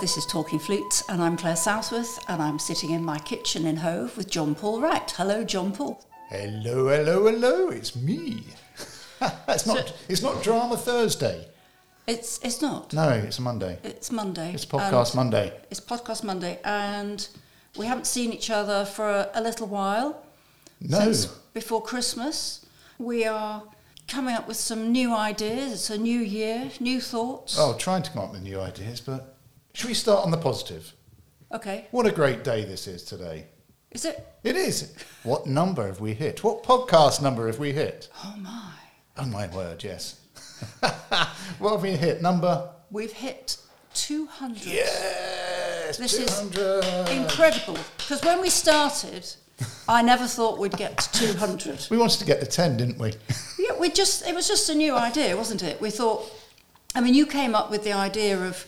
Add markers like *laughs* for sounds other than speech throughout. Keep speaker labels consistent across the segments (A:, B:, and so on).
A: this is Talking Flutes, and I'm Claire Southworth, and I'm sitting in my kitchen in Hove with John Paul Wright. Hello, John Paul.
B: Hello, hello, hello, it's me. *laughs* it's, not,
A: So-
B: it's not Drama Thursday.
A: It's it's not.
B: No, it's a Monday.
A: It's Monday.
B: It's Podcast Monday.
A: It's Podcast Monday, and we haven't seen each other for a, a little while.
B: No.
A: Since before Christmas, we are coming up with some new ideas. It's a new year, new thoughts.
B: Oh, trying to come up with new ideas, but should we start on the positive?
A: Okay.
B: What a great day this is today.
A: Is it?
B: It is. What number have we hit? What podcast number have we hit?
A: Oh my!
B: Oh my word, yes. *laughs* what have we hit? Number?
A: We've hit two hundred.
B: Yes,
A: This is
B: 200.
A: Incredible. Because when we started, I never thought we'd get to 200.
B: we wanted to get to 10, didn't we? *laughs*
A: Yeah, we just, it was just a new idea, wasn't it? We thought, I mean, you came up with the idea of,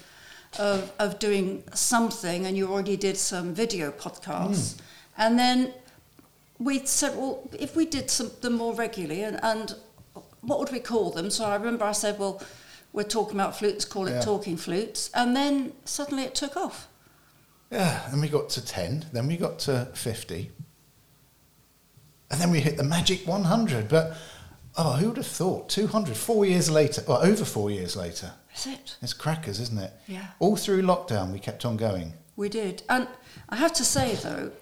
A: of, of doing something and you already did some video podcasts. Hmm. And then we said, well, if we did some, them more regularly and, and what would we call them? So I remember I said, well, we're talking about flutes, call it
B: Yeah.
A: talking flutes. And then suddenly it took off.
B: yeah, then we got to 10, then we got to 50. And then we hit the magic 100. But, oh, who would have thought? 200, four years later, or over four years later.
A: Is it?
B: It's crackers, isn't it?
A: Yeah.
B: All through lockdown, we kept on going.
A: We did. And I have to say, though,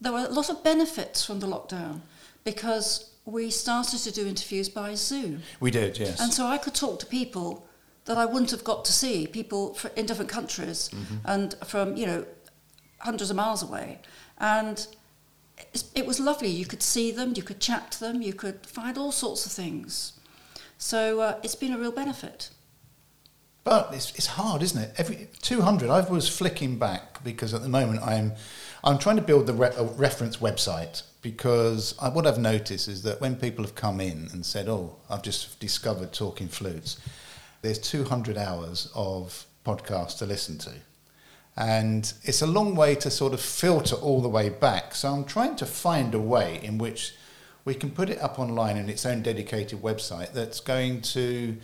A: there were a lot of benefits from the lockdown because we started to do interviews by Zoom.
B: We did, yes.
A: And so I could talk to people that I wouldn't have got to see, people fr- in different countries and from, you know, hundreds of miles away. And it was lovely. You could see them, you could chat to them, you could find all sorts of things. So uh, it's been a real benefit.
B: But it's, it's hard, isn't it? Every 200, I was flicking back because at the moment I'm, I'm trying to build the re- reference website because I, what I've noticed is that when people have come in and said, oh, I've just discovered Talking Flutes, there's 200 hours of podcasts to listen to. And it's a long way to sort of filter all the way back. So I'm trying to find a way in which we can put it up online in its own dedicated website that's going to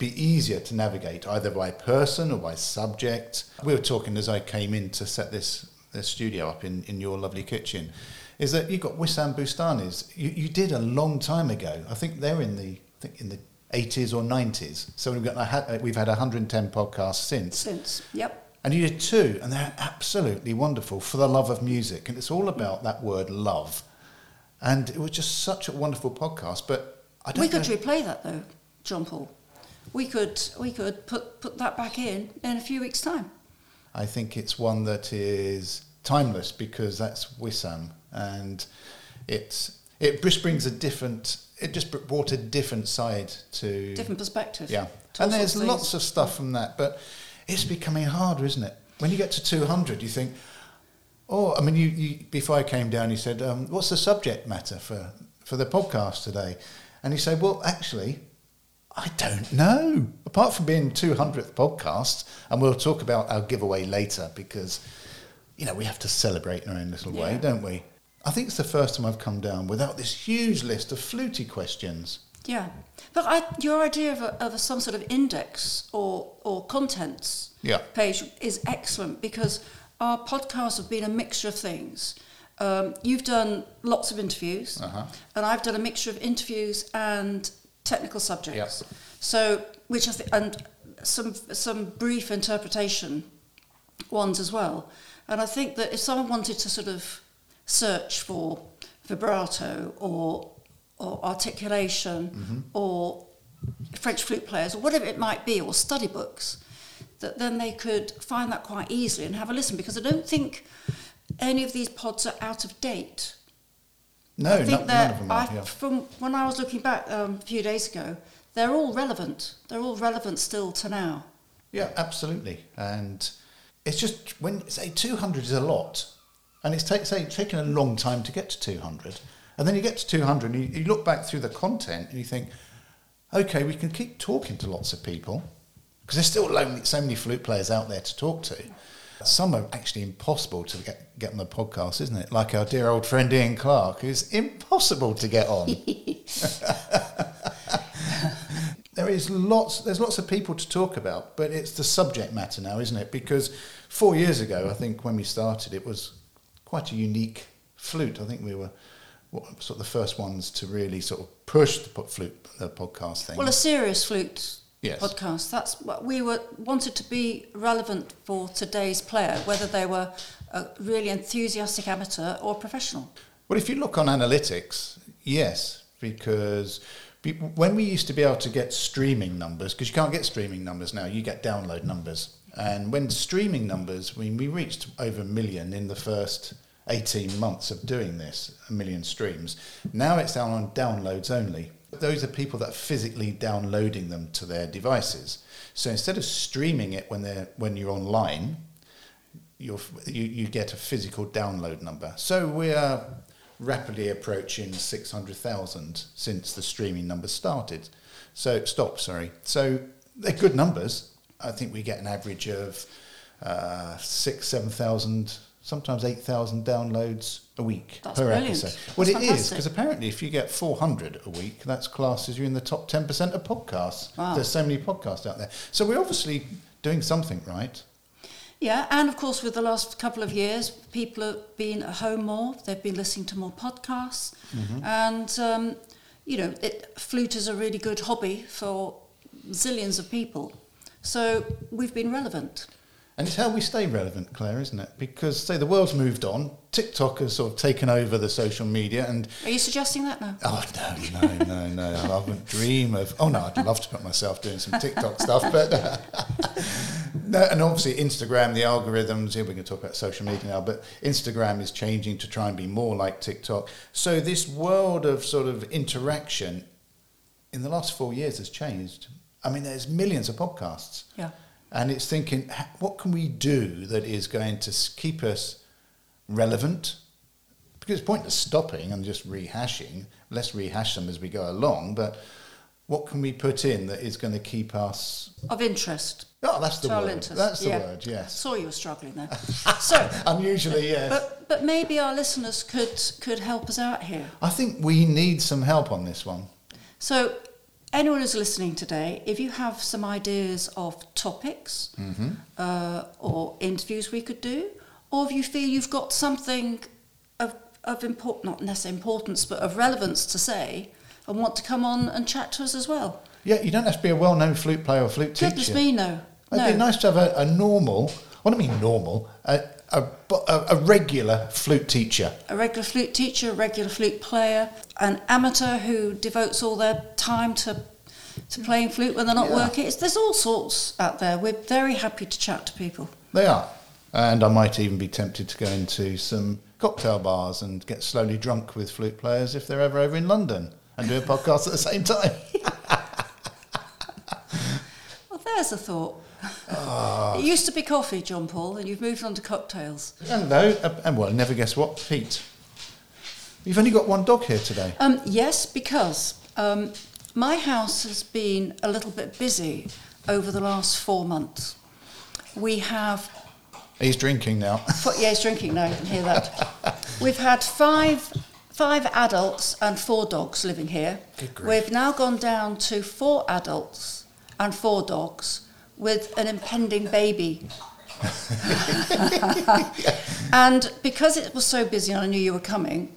B: be easier to navigate either by person or by subject. We were talking as I came in to set this, this studio up in, in your lovely kitchen, is that you've got Wissam Boustany's. You, you did a long time ago. I think they're in the I think in the 80s or 90s. So we've got had, uh, we've had 110 podcasts since.
A: Since, yep.
B: And you did two, and they're absolutely wonderful for the love of music. And it's all about that word love. And it was just such a wonderful podcast. But I don't
A: We could
B: know.
A: replay that though, John Paul. We could we could put put that back in in a few weeks' time.
B: I think it's one that is timeless because that's Wissam, and it's it just brings a different. It just brought a different side to
A: Different perspective.
B: Yeah, and there's
A: of
B: lots of stuff from that, but it's becoming harder, isn't it? When you get to 200, you think, oh, I mean, you, you before I came down, you said, um, what's the subject matter for for the podcast today? And you say, well, actually, I don't know. Apart from being 200th podcast, and we'll talk about our giveaway later because, you know, we have to celebrate in our own little way, don't we? I think it's the first time I've come down without this huge list of fluty questions.
A: Yeah, but I, your idea of, a, of a, some sort of index or or contents
B: Yeah.
A: page is excellent because our podcasts have been a mixture of things. Um, you've done lots of interviews,
B: Uh-huh.
A: and I've done a mixture of interviews and technical subjects.
B: Yep.
A: So, which I think, and some some brief interpretation ones as well. And I think that if someone wanted to sort of search for vibrato or or articulation mm-hmm. or French flute players or whatever it might be, or study books, that then they could find that quite easily and have a listen because I don't think any of these pods are out of date.
B: No,
A: I think
B: none
A: that
B: of them are.
A: I,
B: yeah.
A: from when I was looking back um, a few days ago, they're all relevant. They're all relevant still to now.
B: Yeah, absolutely. And it's just when say 200 is a lot, and it's take, say taking a long time to get to 200, and then you get to 200 and you, you look back through the content and you think, okay, we can keep talking to lots of people because there's still lonely, so many flute players out there to talk to. Some are actually impossible to get, get on the podcast, isn't it? Like our dear old friend Ian Clarke, who's impossible to get on. *laughs* *laughs* there is lots there's lots of people to talk about but it's the subject matter now isn't it because four years ago i think when we started it was quite a unique flute i think we were sort of the first ones to really sort of push the flute the podcast thing
A: well a serious flute
B: yes.
A: podcast that's what we were wanted to be relevant for today's player whether they were a really enthusiastic amateur or professional
B: well if you look on analytics yes because when we used to be able to get streaming numbers, because you can't get streaming numbers now, you get download numbers. And when streaming numbers, when we reached over a million in the first 18 months of doing this, a million streams. Now it's down on downloads only. Those are people that are physically downloading them to their devices. So instead of streaming it when they're when you're online, you you get a physical download number. So we are rapidly approaching 600,000 since the streaming numbers started. So, stop, sorry. So, they're good numbers. I think we get an average of uh, six, 7,000, sometimes 8,000 downloads a week
A: that's
B: per
A: brilliant.
B: episode. Well,
A: that's
B: it is, because apparently if you get 400 a week, that's classes you're in the top 10% of podcasts.
A: Wow.
B: There's so many podcasts out there. So, we're obviously doing something right.
A: Yeah, and of course, with the last couple of years, people have been at home more. They've been listening to more podcasts, mm-hmm. and um, you know, it, flute is a really good hobby for zillions of people. So we've been relevant.
B: And it's how we stay relevant, Claire, isn't it? Because say the world's moved on, TikTok has sort of taken over the social media, and
A: are you suggesting that now?
B: Oh no, no, no, no! I wouldn't dream of. Oh no, I'd love to put myself doing some TikTok stuff, but uh, *laughs* no. And obviously, Instagram, the algorithms. Here we can talk about social media now, but Instagram is changing to try and be more like TikTok. So this world of sort of interaction in the last four years has changed. I mean, there's millions of podcasts.
A: Yeah.
B: And it's thinking, what can we do that is going to keep us relevant? Because it's pointless stopping and just rehashing. Let's rehash them as we go along. But what can we put in that is going to keep us
A: of interest?
B: Oh, that's the word.
A: Interest.
B: That's the
A: yeah.
B: word. Yes.
A: Saw you were struggling there. *laughs* so
B: unusually, yes.
A: But but maybe our listeners could could help us out here.
B: I think we need some help on this one.
A: So anyone who's listening today, if you have some ideas of topics
B: mm-hmm.
A: uh, or interviews we could do, or if you feel you've got something of, of import, not necessarily importance, but of relevance to say, and want to come on and chat to us as well.
B: Yeah, you don't have to be a well-known flute player or flute teacher.
A: Goodness me, no.
B: It'd
A: no.
B: be nice to have a, a normal, what do I mean normal, a, a, a, regular flute teacher.
A: A regular flute teacher, a regular flute player, an amateur who devotes all their time to to playing flute when they're not
B: Yeah.
A: working. It's, there's all sorts out there. We're very happy to chat to people.
B: They are. And I might even be tempted to go into some cocktail bars and get slowly drunk with flute players if they're ever over in London and do a podcast at the same time. *laughs*
A: Well, there's a thought.
B: Ah.
A: It used to be coffee, John Paul, and you've moved on to cocktails.
B: Hello. uh, And well, never guess what, Pete. You've only got one dog here today.
A: Um, yes, because um, my house has been a little bit busy over the last four months. We have,
B: He's drinking now.
A: yeah, he's drinking now, you can hear that. *laughs* We've had five, five adults and four dogs living here.
B: Good grief.
A: We've now gone down to four adults and four dogs with an impending baby. *laughs* *laughs* and because it was so busy and I knew you were coming,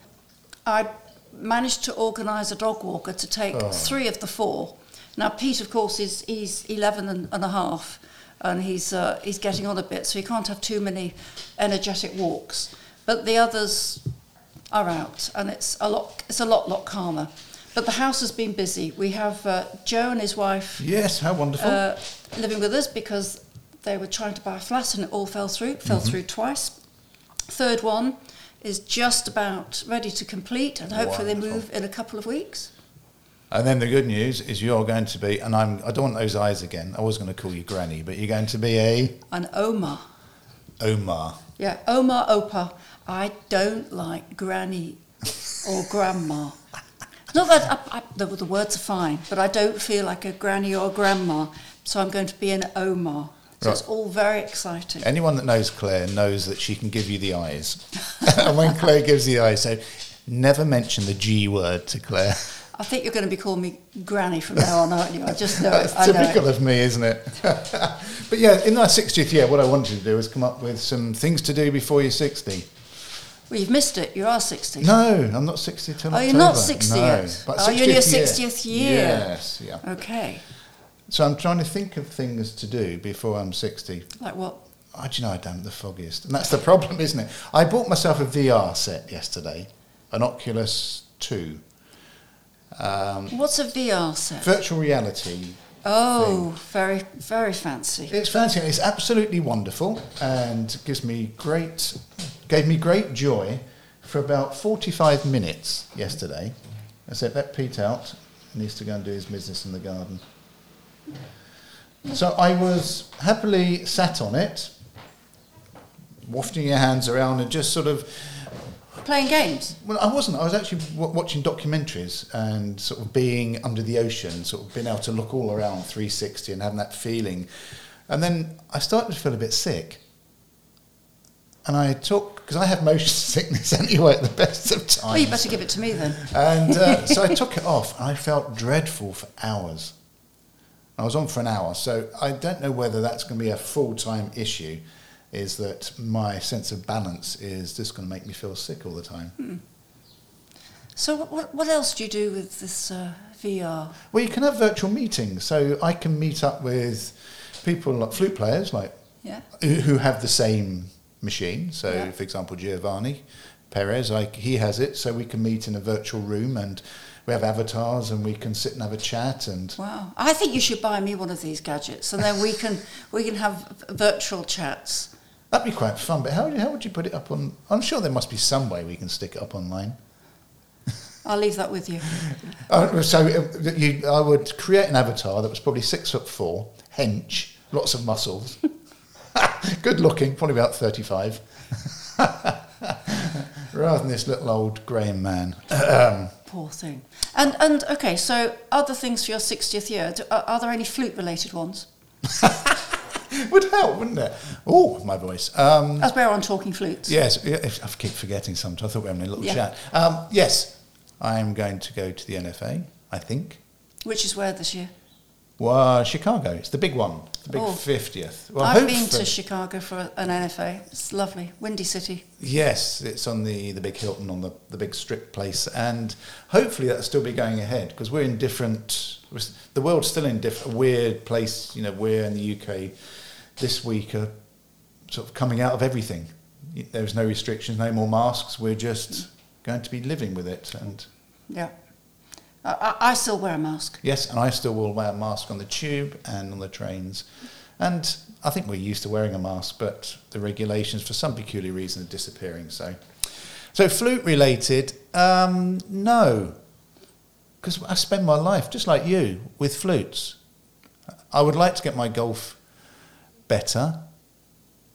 A: I managed to organise a dog walker to take
B: Oh.
A: three of the four. Now, Pete, of course, is he's 11 and, and a half, and he's, uh, he's getting on a bit, so he can't have too many energetic walks. But the others are out, and it's a lot, it's a lot, lot calmer. But the house has been busy. We have uh, Joe and his wife
B: yes, how wonderful.
A: uh, living with us because they were trying to buy a flat and it all fell through, fell
B: Mm-hmm.
A: through twice. Third one is just about ready to complete and hopefully they move in a couple of weeks.
B: and then the good news is you're going to be, and I'm, I don't want those eyes again. I was going to call you Granny, but you're going to be a
A: an Oma,
B: Oma.
A: Yeah, Oma Opa. I don't like granny or grandma. Not that I, I, the, the words are fine, but I don't feel like a granny or a grandma, so I'm going to be an Oma. So it's all very exciting.
B: Anyone that knows Claire knows that she can give you the eyes. *laughs* and when Claire gives the eyes, so never mention the G word to Claire. *laughs*
A: I think you're going to be calling me granny from now on, aren't you? I just know
B: That's
A: it. *laughs* I know
B: typical
A: it.
B: of me, isn't it? but yeah, in our 60th year, what I wanted to do was come up with some things to do before you're 60.
A: Well, you've missed it. You are 60.
B: No, I'm not 60 till
A: Oh,
B: October.
A: you're not 60
B: no.
A: yet?
B: But
A: Oh, you're in your
B: 60th
A: 60th year.
B: Yes, yeah.
A: Okay.
B: So I'm trying to think of things to do before I'm 60.
A: Like what?
B: I do you know I don't the foggiest, and that's the problem, isn't it? I bought myself a VR set yesterday, an Oculus Two, um,
A: What's a VR set?
B: virtual reality.
A: Oh, very, very fancy.
B: It's fancy. It's absolutely wonderful, and gives me great, gave me great joy for about forty-five minutes yesterday. I said, "Let Pete out. He needs to go and do his business in the garden." So I was happily sat on it, wafting your hands around and just sort of
A: Playing games.
B: Well, I wasn't. I was actually w- watching documentaries and sort of being under the ocean, sort of being able to look all around 360 and having that feeling. And then I started to feel a bit sick. And I took, because I have motion *laughs* sickness anyway at the best of times.
A: Well, you better give it to me then.
B: And uh, *laughs* so I took it off and I felt dreadful for hours. I was on for an hour. So I don't know whether that's going to be a full time issue, is that my sense of balance is just going to make me feel sick all the time.
A: So, what- what, else do you do with this uh, VR?
B: Well, you can have virtual meetings. So I can meet up with people like flute players, like
A: Yeah.
B: who who have the same machine. So,
A: Yeah.
B: for example, Giovanni Perez, like he has it. So we can meet in a virtual room and we have avatars and we can sit and have a chat. And
A: Wow. I think you should buy me one of these gadgets, and then we can we can have virtual chats.
B: That'd be quite fun. But how, how would you put it up on? I'm sure there must be some way we can stick it up online. *laughs*
A: I'll leave that with you. *laughs*
B: Uh, so uh, you, I would create an avatar that was probably six foot four, hench, lots of muscles, *laughs* good looking, probably about 35, rather than this little old grey man. Um,
A: Poor thing. And and okay, so other things for your 60th year. Do, are, are there any flute related ones? *laughs*
B: would help, wouldn't it? Oh, my voice. Um,
A: As we're on talking flutes.
B: yes, I keep forgetting sometimes. I thought we were having a little
A: Yeah.
B: chat. Um, yes, I'm going to go to the NFA, I think.
A: Which is where this year?
B: Well, Chicago. It's the big one, the big
A: Oh.
B: 50th. Well,
A: I've been to Chicago for an NFA. It's lovely, windy city.
B: Yes, it's on the, the big Hilton on the, the big strip place, and hopefully that'll still be going ahead because we're in different. The world's still in diff, a weird place. You know, we're in the UK this week are sort of coming out of everything. There's no restrictions, no more masks. We're just going to be living with it. And
A: Yeah. I, I, still wear a mask.
B: yes, and I still will wear a mask on the tube and on the trains. And I think we're used to wearing a mask, but the regulations, for some peculiar reason, are disappearing. So, so flute related, um, no, because I spend my life just like you with flutes. I would like to get my golf better,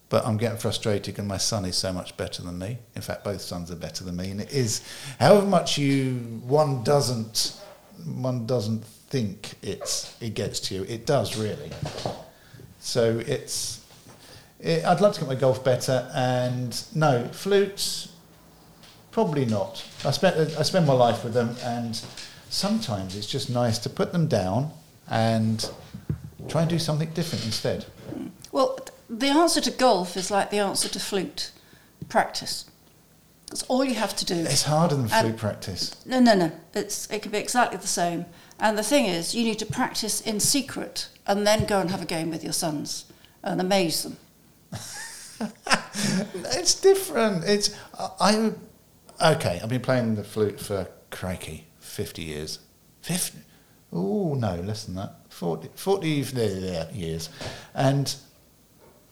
B: but I'm getting frustrated because my son is so much better than me. In fact, both sons are better than me, and it is however much you one doesn't one doesn't think it's it gets to you, it does really. So it's it, I'd love to get my golf better, and no flutes, probably not. I spent I spend my life with them, and sometimes it's just nice to put them down and try and do something different instead.
A: Well, the answer to golf is like the answer to flute practice. That's all you have to do.
B: It's harder than flute practice.
A: No, no, no. It's it can be exactly the same. And the thing is, you need to practice in secret and then go and have a game with your sons and amaze them. *laughs*
B: It's different. It's I, I okay. I've been playing the flute for crikey fifty years. Fifty. Oh no, less than that. 40, 40 years, and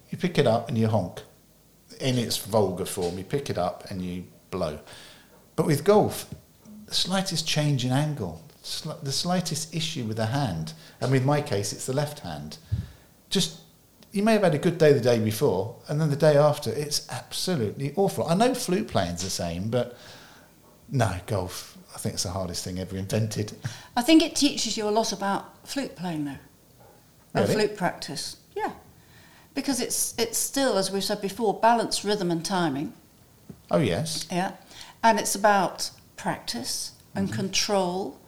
B: you pick it up and you honk. In its vulgar form, you pick it up and you blow. But with golf, the slightest change in angle, sli- the slightest issue with the hand, and with my case, it's the left hand, just you may have had a good day the day before, and then the day after, it's absolutely awful. I know flute playing's the same, but no, golf, I think it's the hardest thing ever invented.
A: I think it teaches you a lot about flute playing, though, and flute practice. Because it's it's still, as we've said before, balance, rhythm, and timing.
B: Oh, yes.
A: Yeah, and it's about practice and mm-hmm. control,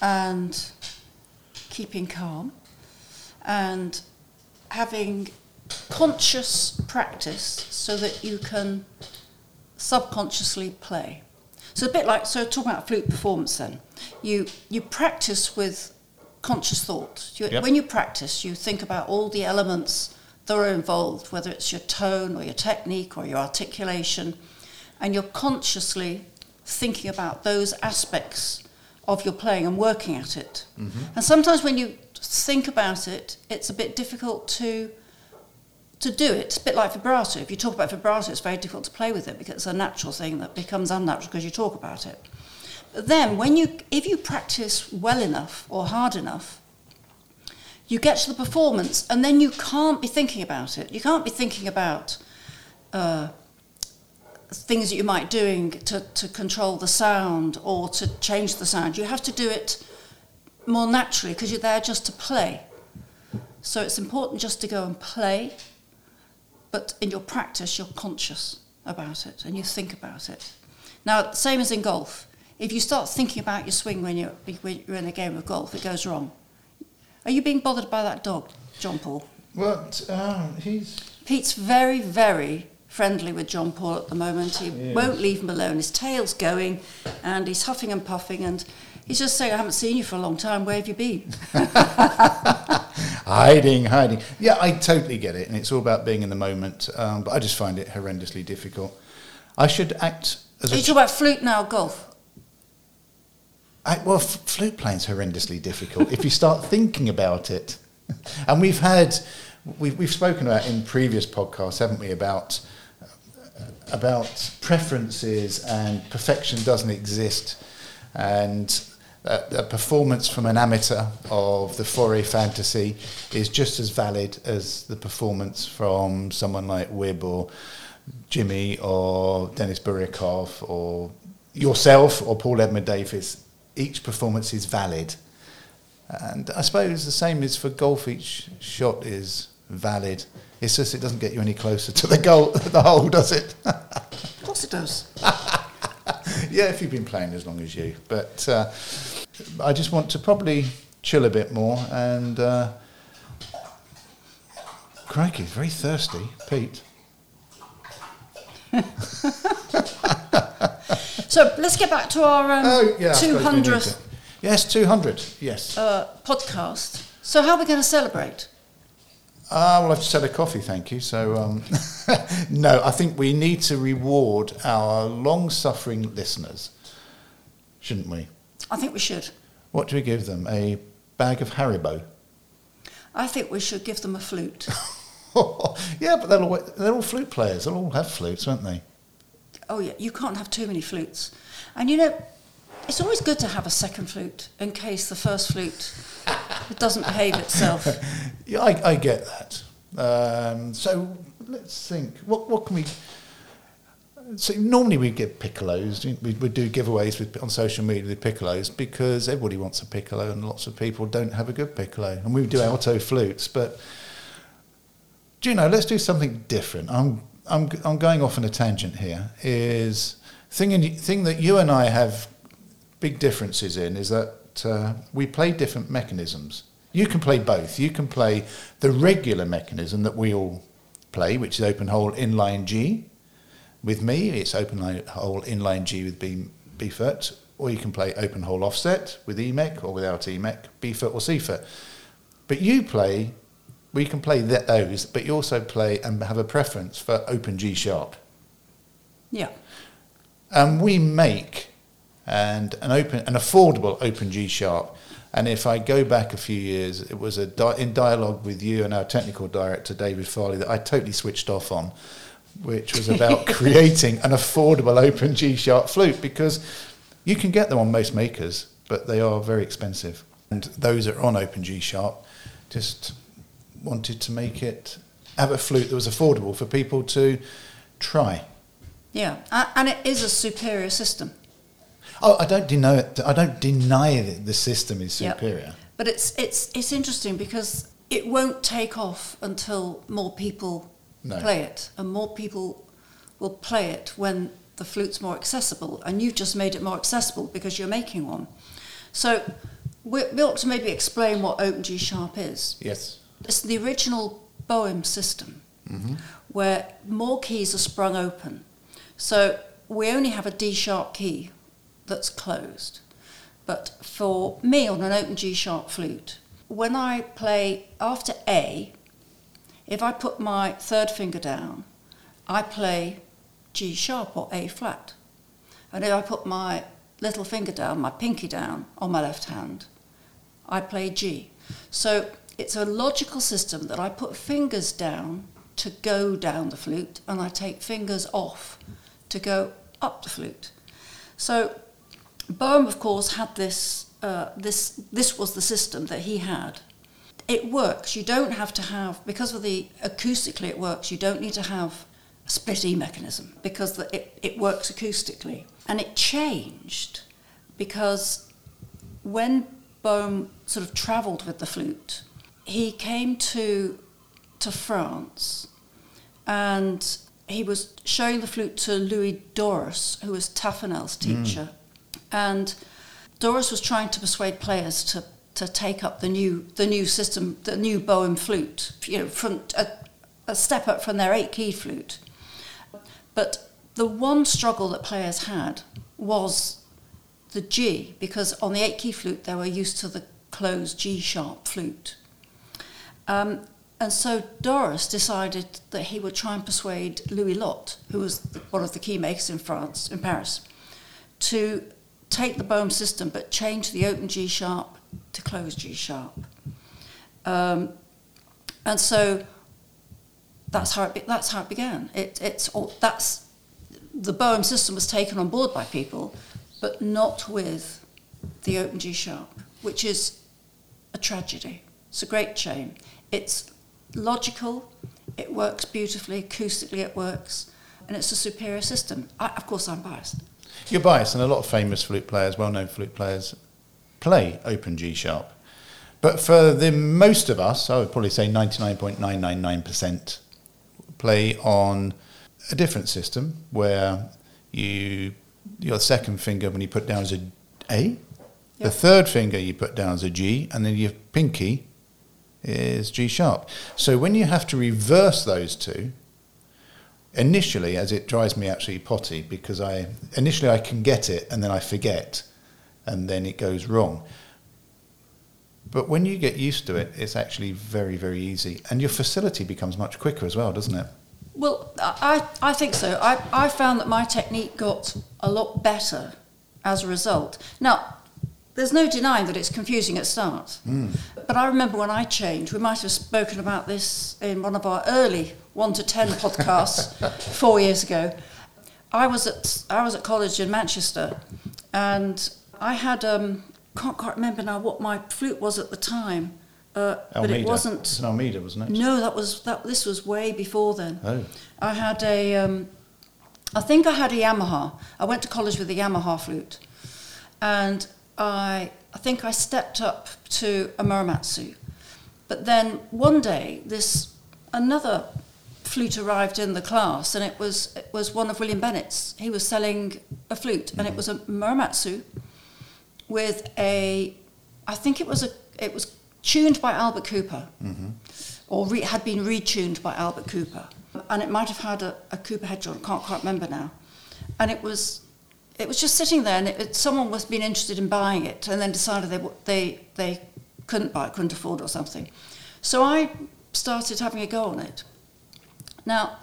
A: and keeping calm, and having conscious practice so that you can subconsciously play. So a bit like so talking about flute performance then. You you practice with conscious thought. You,
B: Yep.
A: When you practice, you think about all the elements are involved, whether it's your tone or your technique or your articulation, and you're consciously thinking about those aspects of your playing and working at it. Mm-hmm. And sometimes when you think about it, it's a bit difficult to to do it. It's a bit like vibrato. If you talk about vibrato, it's very difficult to play with it because it's a natural thing that becomes unnatural because you talk about it. But then, when you, if you practice well enough or hard enough, you get to the performance, and then you can't be thinking about it. You can't be thinking about uh, things that you might doing to, to control the sound or to change the sound. You have to do it more naturally because you're there just to play. So it's important just to go and play, but in your practice, you're conscious about it and you think about it. Now, same as in golf. If you start thinking about your swing when you're, when you're in a game of golf, it goes wrong. Are you being bothered by that dog, John Paul?
B: What? Um, he's.
A: Pete's very, very friendly with John Paul at the moment. He
B: Yeah.
A: won't leave him alone. His tail's going and he's huffing and puffing and he's just saying, I haven't seen you for a long time. Where have you been? *laughs*
B: Hiding, hiding. Yeah, I totally get it, and it's all about being in the moment. Um, but I just find it horrendously difficult. I should act as
A: Are
B: a
A: you talking about flute now, golf?
B: I, well, f- flute playing's horrendously difficult if you start thinking about it. *laughs* And we've had, we've, we've spoken about in previous podcasts, haven't we, about uh, about preferences and perfection doesn't exist, and a, a performance from an amateur of the Fauré fantasy is just as valid as the performance from someone like Wibb or Jimmy or Denis Bouriakov or yourself or Paul Edmund-Davies. Each performance is valid. And I suppose the same is for golf. Each shot is valid. It's just it doesn't get you any closer to the goal, *laughs* the hole, does it?
A: Of course it does. *laughs*
B: yeah, if you've been playing as long as you. But uh, I just want to probably chill a bit more and. Uh, crikey, very thirsty, Pete. *laughs*
A: So let's get back to our um,
B: Oh, yeah. I suppose we need
A: 200th.
B: Yes, 200. Yes.
A: uh, podcast. So how are we going to celebrate?
B: Ah, well, I've just had a coffee, thank you. So, um, *laughs* no, I think we need to reward our long suffering listeners, shouldn't we?
A: I think we should.
B: What do we give them? A bag of Haribo?
A: I think we should give them a flute. *laughs*
B: yeah, but they're all, they're all flute players. They'll all have flutes, won't they?
A: Oh yeah, you can't have too many flutes. And you know, it's always good to have a second flute in case the first flute *laughs* doesn't behave itself. *laughs*
B: Yeah, I, I get that. Um, so let's think. What, what can we. So normally we get piccolos. We, we do giveaways with, on social media with piccolos because everybody wants a piccolo and lots of people don't have a good piccolo. And we do alto flutes, but do you know? Let's do something different. I'm I'm I'm going off on a tangent here. Is thing in, thing that you and I have big differences in is that uh, we play different mechanisms. You can play both. You can play the regular mechanism that we all play, which is open hole inline G. With me, it's open hole inline G with B, B foot, or you can play open hole offset with E mech or without E mech, B foot or C foot. But you play, we can play that, those, but you also play and have a preference for open G sharp.
A: Yeah.
B: And we make and an open, an affordable open G sharp. And if I go back a few years, it was a di- in dialogue with you and our technical director David Farley that I totally switched off on, which was about *laughs* creating an affordable open G sharp flute because you can get them on most makers, but they are very expensive. And those that are on open G sharp just wanted to make it have a flute that was affordable for people to try.
A: Yeah, and it is a superior system.
B: Oh, I don't deny it. I don't deny that the system is
A: Yep.
B: superior.
A: But it's it's it's interesting because it won't take off until more people
B: No.
A: play it, and more people will play it when the flute's more accessible. And you've just made it more accessible because you're making one. So we, we ought to maybe explain what Open G Sharp is.
B: Yes.
A: It's the original Boehm system mm-hmm. where more keys are sprung open. So we only have a D sharp key that's closed. But for me on an open G sharp flute, when I play after A, if I put my third finger down, I play G sharp or A flat. And if I put my little finger down, my pinky down on my left hand, I play G. So it's a logical system that I put fingers down to go down the flute and I take fingers off to go up the flute. So Boehm, of course, had this, uh, this, this was the system that he had. It works. You don't have to have, because of the acoustically it works, you don't need to have a split E mechanism because the, it, it works acoustically. And it changed because when Boehm sort of travelled with the flute, he came to to France, and he was showing the flute to Louis Dorus, who was Taffanel's mm. teacher, and Dorus was trying to persuade players to to take up the new the new system, the new Boehm flute, you know, from a, a step up from their eight key flute. But the one struggle that players had was the G, because on the eight key flute they were used to the closed G sharp flute. Um, and so Dorus decided that he would try and persuade Louis Lot, who was one of the key makers in France, in Paris, to take the Boehm system but change the open G sharp to closed G sharp. Um, and so that's how it, that's how it began. It, it's all, that's the Boehm system was taken on board by people, but not with the open G sharp, which is a tragedy. It's a great shame. It's logical, it works beautifully, acoustically it works, and it's a superior system. I, of course, I'm biased.
B: You're biased, and a lot of famous flute players, well-known flute players, play open G sharp. But for the most of us, I would probably say 99.999% play on a different system where you your second finger when you put down as a A, the third finger you put down as a G, and then your pinky is G sharp. So when you have to reverse those two, initially, as it drives me actually potty because I initially I can get it and then I forget, and then it goes wrong. But when you get used to it, it's actually very very easy, and your facility becomes much quicker as well, doesn't it?
A: Well, I, I think so. I, I found that my technique got a lot better as a result. Now, there's no denying that it's confusing at start. But I remember when I changed, we might have spoken about this in one of our early 1 to 10 podcasts *laughs* four years ago. I was at, I was at college in Manchester and I had, um, can't quite remember now what my flute was at the time, uh, but it wasn't.
B: It's an Almeida, wasn't it?
A: No, that was that. This was way before then.
B: Oh.
A: I had a, um, I think I had a Yamaha. I went to college with a Yamaha flute, and I, I think I stepped up to a Muramatsu, but then one day this another flute arrived in the class, and it was it was one of William Bennett's. He was selling a flute, and it was a Muramatsu with a, I think it was a, it was tuned by Albert Cooper, mm-hmm. or re, had been retuned by Albert Cooper, and it might have had a, a Cooper head joint. I can't quite remember now, and it was, it was just sitting there, and it, it, someone was being interested in buying it, and then decided they they they couldn't buy it, couldn't afford it or something. So I started having a go on it. Now,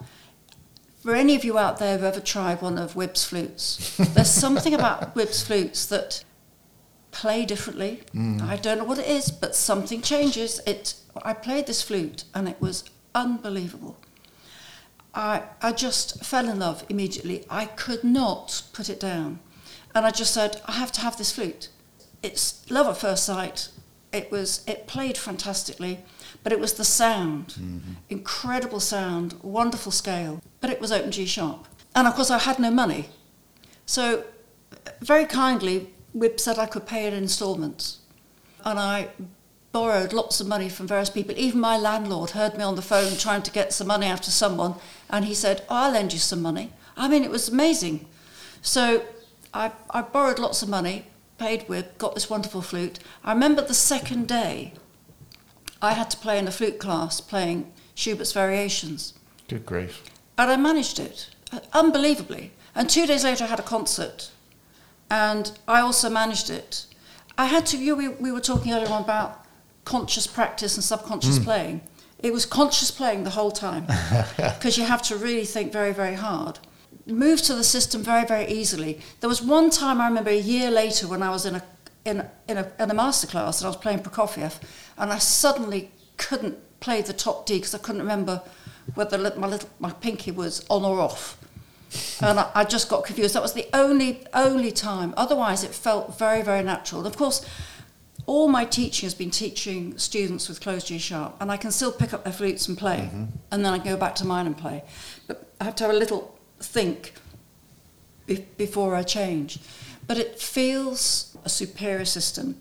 A: for any of you out there who've ever tried one of Wibb's flutes, *laughs* there's something about Wibb's flutes that play differently. Mm. I don't know what it is, but something changes. It. I played this flute and it was unbelievable. I I just fell in love immediately. I could not put it down, and I just said I have to have this flute. It's love at first sight. it was it played fantastically, but it was the sound, mm-hmm. incredible sound, wonderful scale. But it was open G sharp, and of course I had no money, so very kindly Wibb said I could pay it in instalments, and I borrowed lots of money from various people. Even my landlord heard me on the phone trying to get some money after someone, and he said, oh, "I'll lend you some money." I mean, it was amazing. So I, I borrowed lots of money, paid with, got this wonderful flute. I remember the second day I had to play in a flute class playing Schubert's Variations.
B: Good grief.
A: And I managed it, unbelievably. And two days later, I had a concert. And I also managed it. I had to, you, we, we were talking earlier on about conscious practice and subconscious hmm. playing. It was conscious playing the whole time *laughs* because you have to really think very, very hard. Moved to the system very, very easily. There was one time I remember a year later when I was in a in in a, in a masterclass and I was playing Prokofiev, and I suddenly couldn't play the top D because I couldn't remember whether my little my pinky was on or off, and I, I just got confused. That was the only only time. Otherwise, it felt very very natural. And of course, all my teaching has been teaching students with closed G sharp, and I can still pick up their flutes and play, mm-hmm. and then I go back to mine and play. But I have to have a little think be- before I change. But it feels a superior system.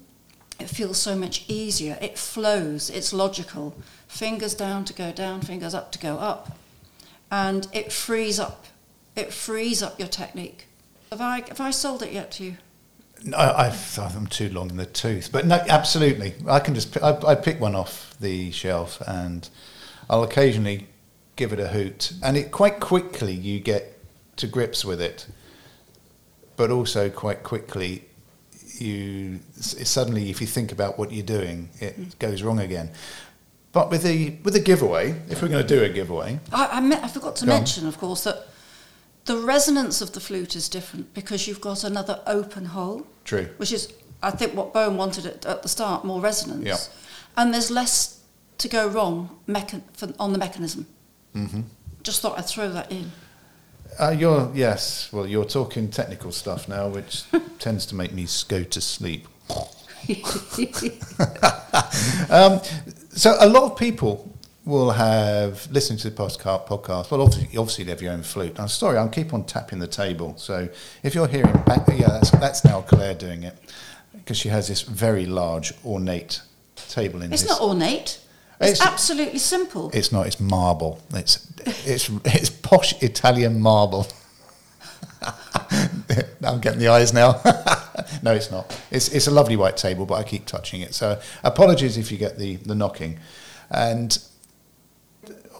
A: It feels so much easier. It flows. It's logical. Fingers down to go down, fingers up to go up, and it frees up. It frees up your technique. Have I have I sold it yet to you?
B: No, I've, I'm too long in the tooth, but no, absolutely. I can just I, I pick one off the shelf and I'll occasionally give it a hoot, and it quite quickly you get to grips with it, but also quite quickly you s- suddenly if you think about what you're doing, it goes wrong again. But with the with the giveaway, if we're going to do a giveaway,
A: I, I, me- I forgot to
B: Go on.
A: mention, of course, that the resonance of the flute is different because you've got another open hole,
B: true.
A: which is, I think, what Boehm wanted at, at the start more resonance.
B: Yeah.
A: And there's less to go wrong mechan- for, on the mechanism.
B: hmm
A: Just thought I'd throw that in.
B: Uh, you're yes. Well, you're talking technical stuff now, which *laughs* tends to make me go to sleep. *laughs* *laughs* um, so a lot of people will have listened to the podcast. podcast well, obviously, obviously, they have your own flute. I'm sorry, I'll keep on tapping the table. So if you're hearing back, yeah, that's, that's now Claire doing it because she has this very large, ornate table in
A: it's
B: this.
A: not ornate. It's,
B: It's-
A: absolutely simple.
B: It's not. It's marble. It's it's it's posh Italian marble. *laughs* I'm getting the eyes now. *laughs* no, it's not. It's it's a lovely white table, but I keep touching it. So apologies if you get the the knocking. And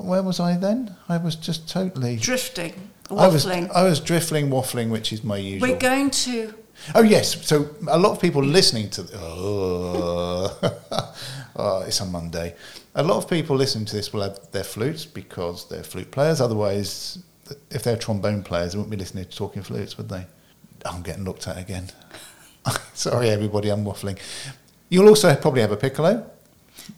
B: where was I then? I was just totally
A: Drifting,
B: I was
A: waffling.
B: I was drifting, waffling, which is my usual.
A: We're going to.
B: Oh yes, so a lot of people listening to oh, *laughs* oh, it's a Monday. A lot of people listening to this will have their flutes because they're flute players. Otherwise, if they're trombone players, they wouldn't be listening to talking flutes, would they? I'm getting looked at again. *laughs* Sorry, everybody, I'm waffling. You'll also probably have a piccolo.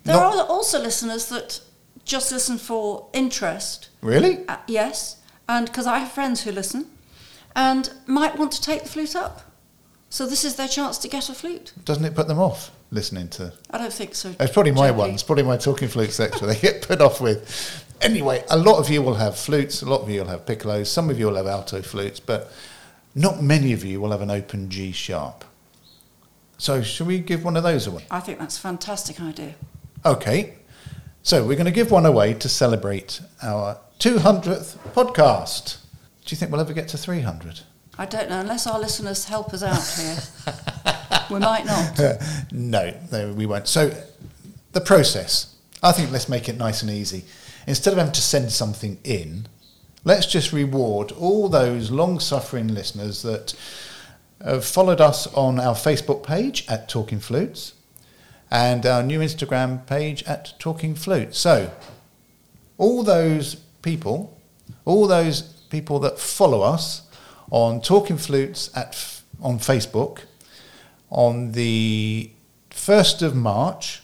A: There
B: Not-
A: are also listeners that just listen for interest.
B: really?
A: Uh, yes, and because I have friends who listen and might want to take the flute up. So this is their chance to get a flute.
B: Doesn't it put them off listening to
A: I don't think so.
B: It's probably my
A: Gently.
B: ones, probably my talking flutes extra. *laughs* They get put off with. Anyway, a lot of you will have flutes, a lot of you will have piccolos, some of you will have alto flutes, but not many of you will have an open G sharp. So, should we give one of those away?
A: I think that's a fantastic idea.
B: Okay. So, we're going to give one away to celebrate our 200th podcast. Do you think we'll ever get to 300?
A: I don't know, unless our listeners help us out here, we might not. *laughs*
B: no, no, we won't. So, the process. I think let's make it nice and easy. Instead of having to send something in, let's just reward all those long suffering listeners that have followed us on our Facebook page at Talking Flutes and our new Instagram page at Talking Flute. So, all those people, all those people that follow us on Talking Flutes at f- on Facebook on the 1st of March,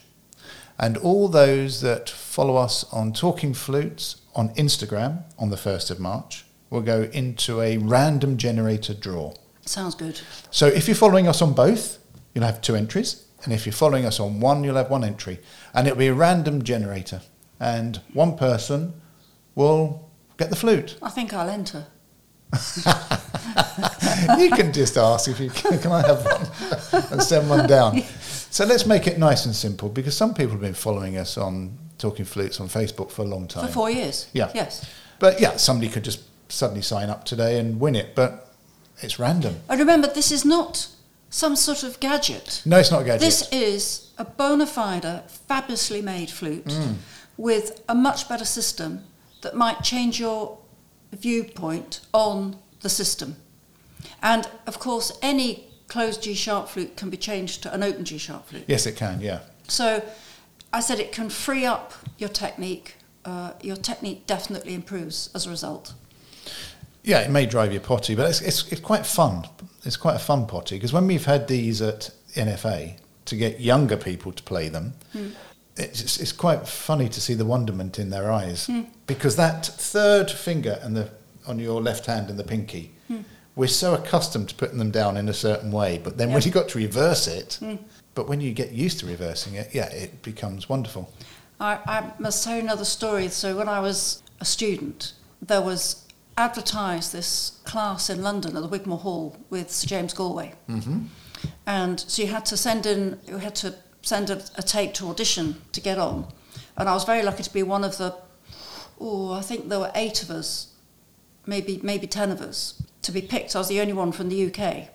B: and all those that follow us on Talking Flutes on Instagram on the 1st of March will go into a random generator draw.
A: Sounds good.
B: So if you're following us on both, you'll have two entries. And if you're following us on one, you'll have one entry. And it'll be a random generator. And one person will get the flute.
A: I think I'll enter. *laughs*
B: you can just ask if you can, can I have one *laughs* and send one down. So let's make it nice and simple because some people have been following us on Talking Flutes on Facebook for a long time.
A: For four years.
B: Yeah.
A: Yes.
B: But yeah, somebody could just suddenly sign up today and win it, but it's random.
A: I remember, this is not some sort of gadget.
B: No, it's not a gadget.
A: This is a bona fide, fabulously made flute with a much better system that might change your viewpoint on the system. And of course, any closed G sharp flute can be changed to an open G sharp flute.
B: yes, it can, yeah.
A: So I said it can free up your technique. Uh, your technique definitely improves as a result.
B: Yeah, it may drive you potty, but it's, it's, it's quite fun. It's quite a fun potty because when we've had these at NFA to get younger people to play them, hmm. it's, it's quite funny to see the wonderment in their eyes hmm. because that third finger and the on your left hand and the pinky, hmm. we're so accustomed to putting them down in a certain way, but then when
A: Yeah.
B: you got to reverse it, but when you get used to reversing it, yeah, it becomes wonderful.
A: I, I must tell you another story. So when I was a student, there was advertised this class in London at the Wigmore Hall with Sir James Galway,
B: hmm
A: and so you had to send in, you had to send a, a tape to audition to get on, and I was very lucky to be one of the, oh, I think there were eight of us, maybe maybe ten of us to be picked. I was the only one from the UK,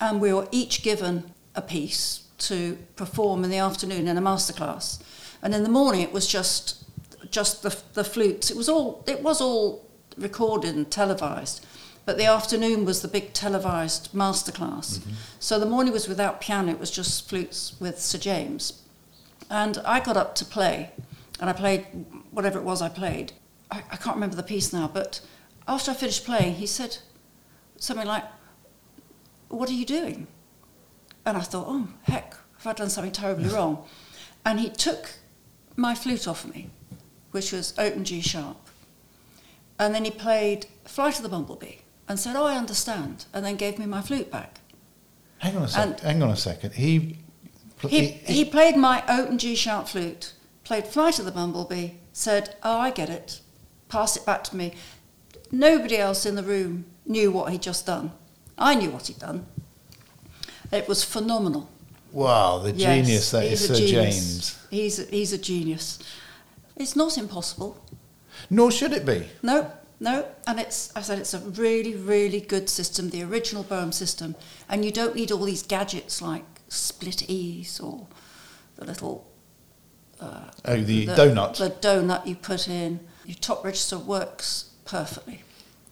A: and we were each given a piece to perform in the afternoon in a masterclass, and in the morning it was just just the the flutes. It was all it was all recorded and televised, but the afternoon was the big televised masterclass. Mm-hmm. So the morning was without piano; it was just flutes with Sir James, and I got up to play, and I played whatever it was I played. I, I can't remember the piece now, but after I finished playing, he said something like, "What are you doing?" And I thought, "Oh heck, have I done something terribly *laughs* wrong?" And he took my flute off me, which was open G sharp, and then he played "Flight of the Bumblebee" and said, "Oh, I understand," and then gave me my flute back.
B: Hang on a
A: second.
B: Hang on a second. He,
A: He, he played my open G sharp flute, played Flight of the Bumblebee, said, Oh, I get it, pass it back to me. Nobody else in the room knew what he'd just done. I knew what he'd done. It was phenomenal.
B: wow, the
A: Yes,
B: genius that is Sir
A: genius.
B: James.
A: He's a, he's a genius. It's not impossible.
B: Nor should it be.
A: No, no, and it's I said it's a really, really good system, the original Boehm system, and you don't need all these gadgets like split E's or the little uh,
B: Oh, the, donut.
A: the donut you put in. Your top register works perfectly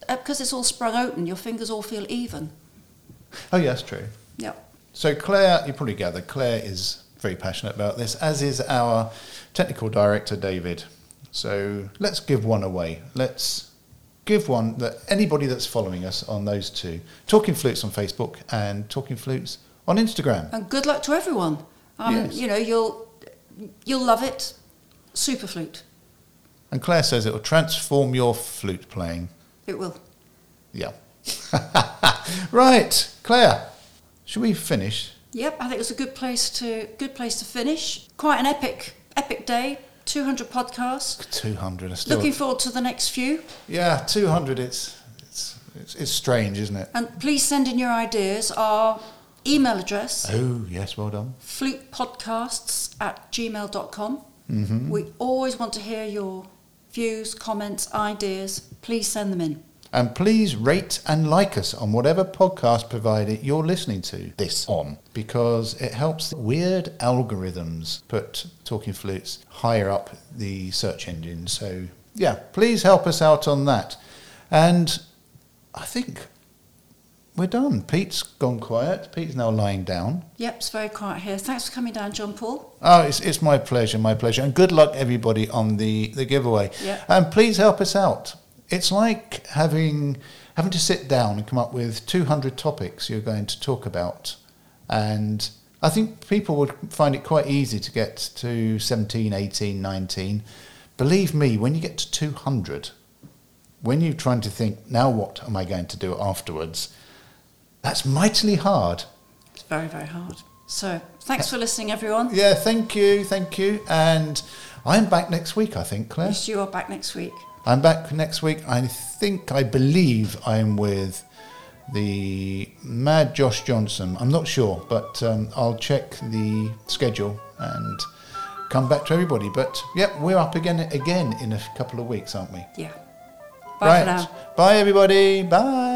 A: Uh, because it's all sprung open. Your fingers all feel even.
B: oh, yes, true.
A: Yep.
B: So Claire, you probably gather, Claire is very passionate about this, as is our technical director, David. So let's give one away. Let's give one that anybody that's following us on those two, Talking Flutes on Facebook and Talking Flutes on Instagram.
A: And good luck to everyone. Um,
B: Yes.
A: You know you'll you'll love it. Super flute.
B: And Claire says it will transform your flute playing.
A: It will.
B: Yeah. *laughs* right, Claire, should we finish?
A: Yep, I think it's a good place to good place to finish. Quite an epic epic day. 200 podcasts.
B: 200. I
A: Looking forward to the next few.
B: yeah, 200. It's, it's, it's, it's strange, isn't it?
A: And please send in your ideas. Our email address,
B: Oh, yes, well done.
A: flutepodcasts at gmail.com.
B: hmm
A: We always want to hear your views, comments, ideas. Please send them in.
B: And please rate and like us on whatever podcast provider you're listening to this on because it helps weird algorithms put Talking Flutes higher up the search engine. So, yeah, please help us out on that. And I think we're done. Pete's gone quiet. Pete's now lying down.
A: Yep, it's very quiet here. Thanks for coming down, John Paul.
B: Oh, it's, it's my pleasure, my pleasure. And good luck, everybody, on the, the giveaway.
A: Yeah.
B: And please help us out. It's like having, having to sit down and come up with 200 topics you're going to talk about. And I think people would find it quite easy to get to 17, 18, 19. Believe me, when you get to 200, when you're trying to think, now what am I going to do afterwards, that's mightily hard.
A: It's very, very hard. So thanks for listening, everyone.
B: Yeah, thank you, thank you. And I'm back next week, I think, Claire.
A: Yes, you are back next week.
B: I'm back next week. I think, I believe I'm with the Mad Josh Johnson. I'm not sure, but um, I'll check the schedule and come back to everybody. But yeah, we're up again again in a couple of weeks, aren't we?
A: Yeah. Bye for now.
B: Bye, everybody. Bye.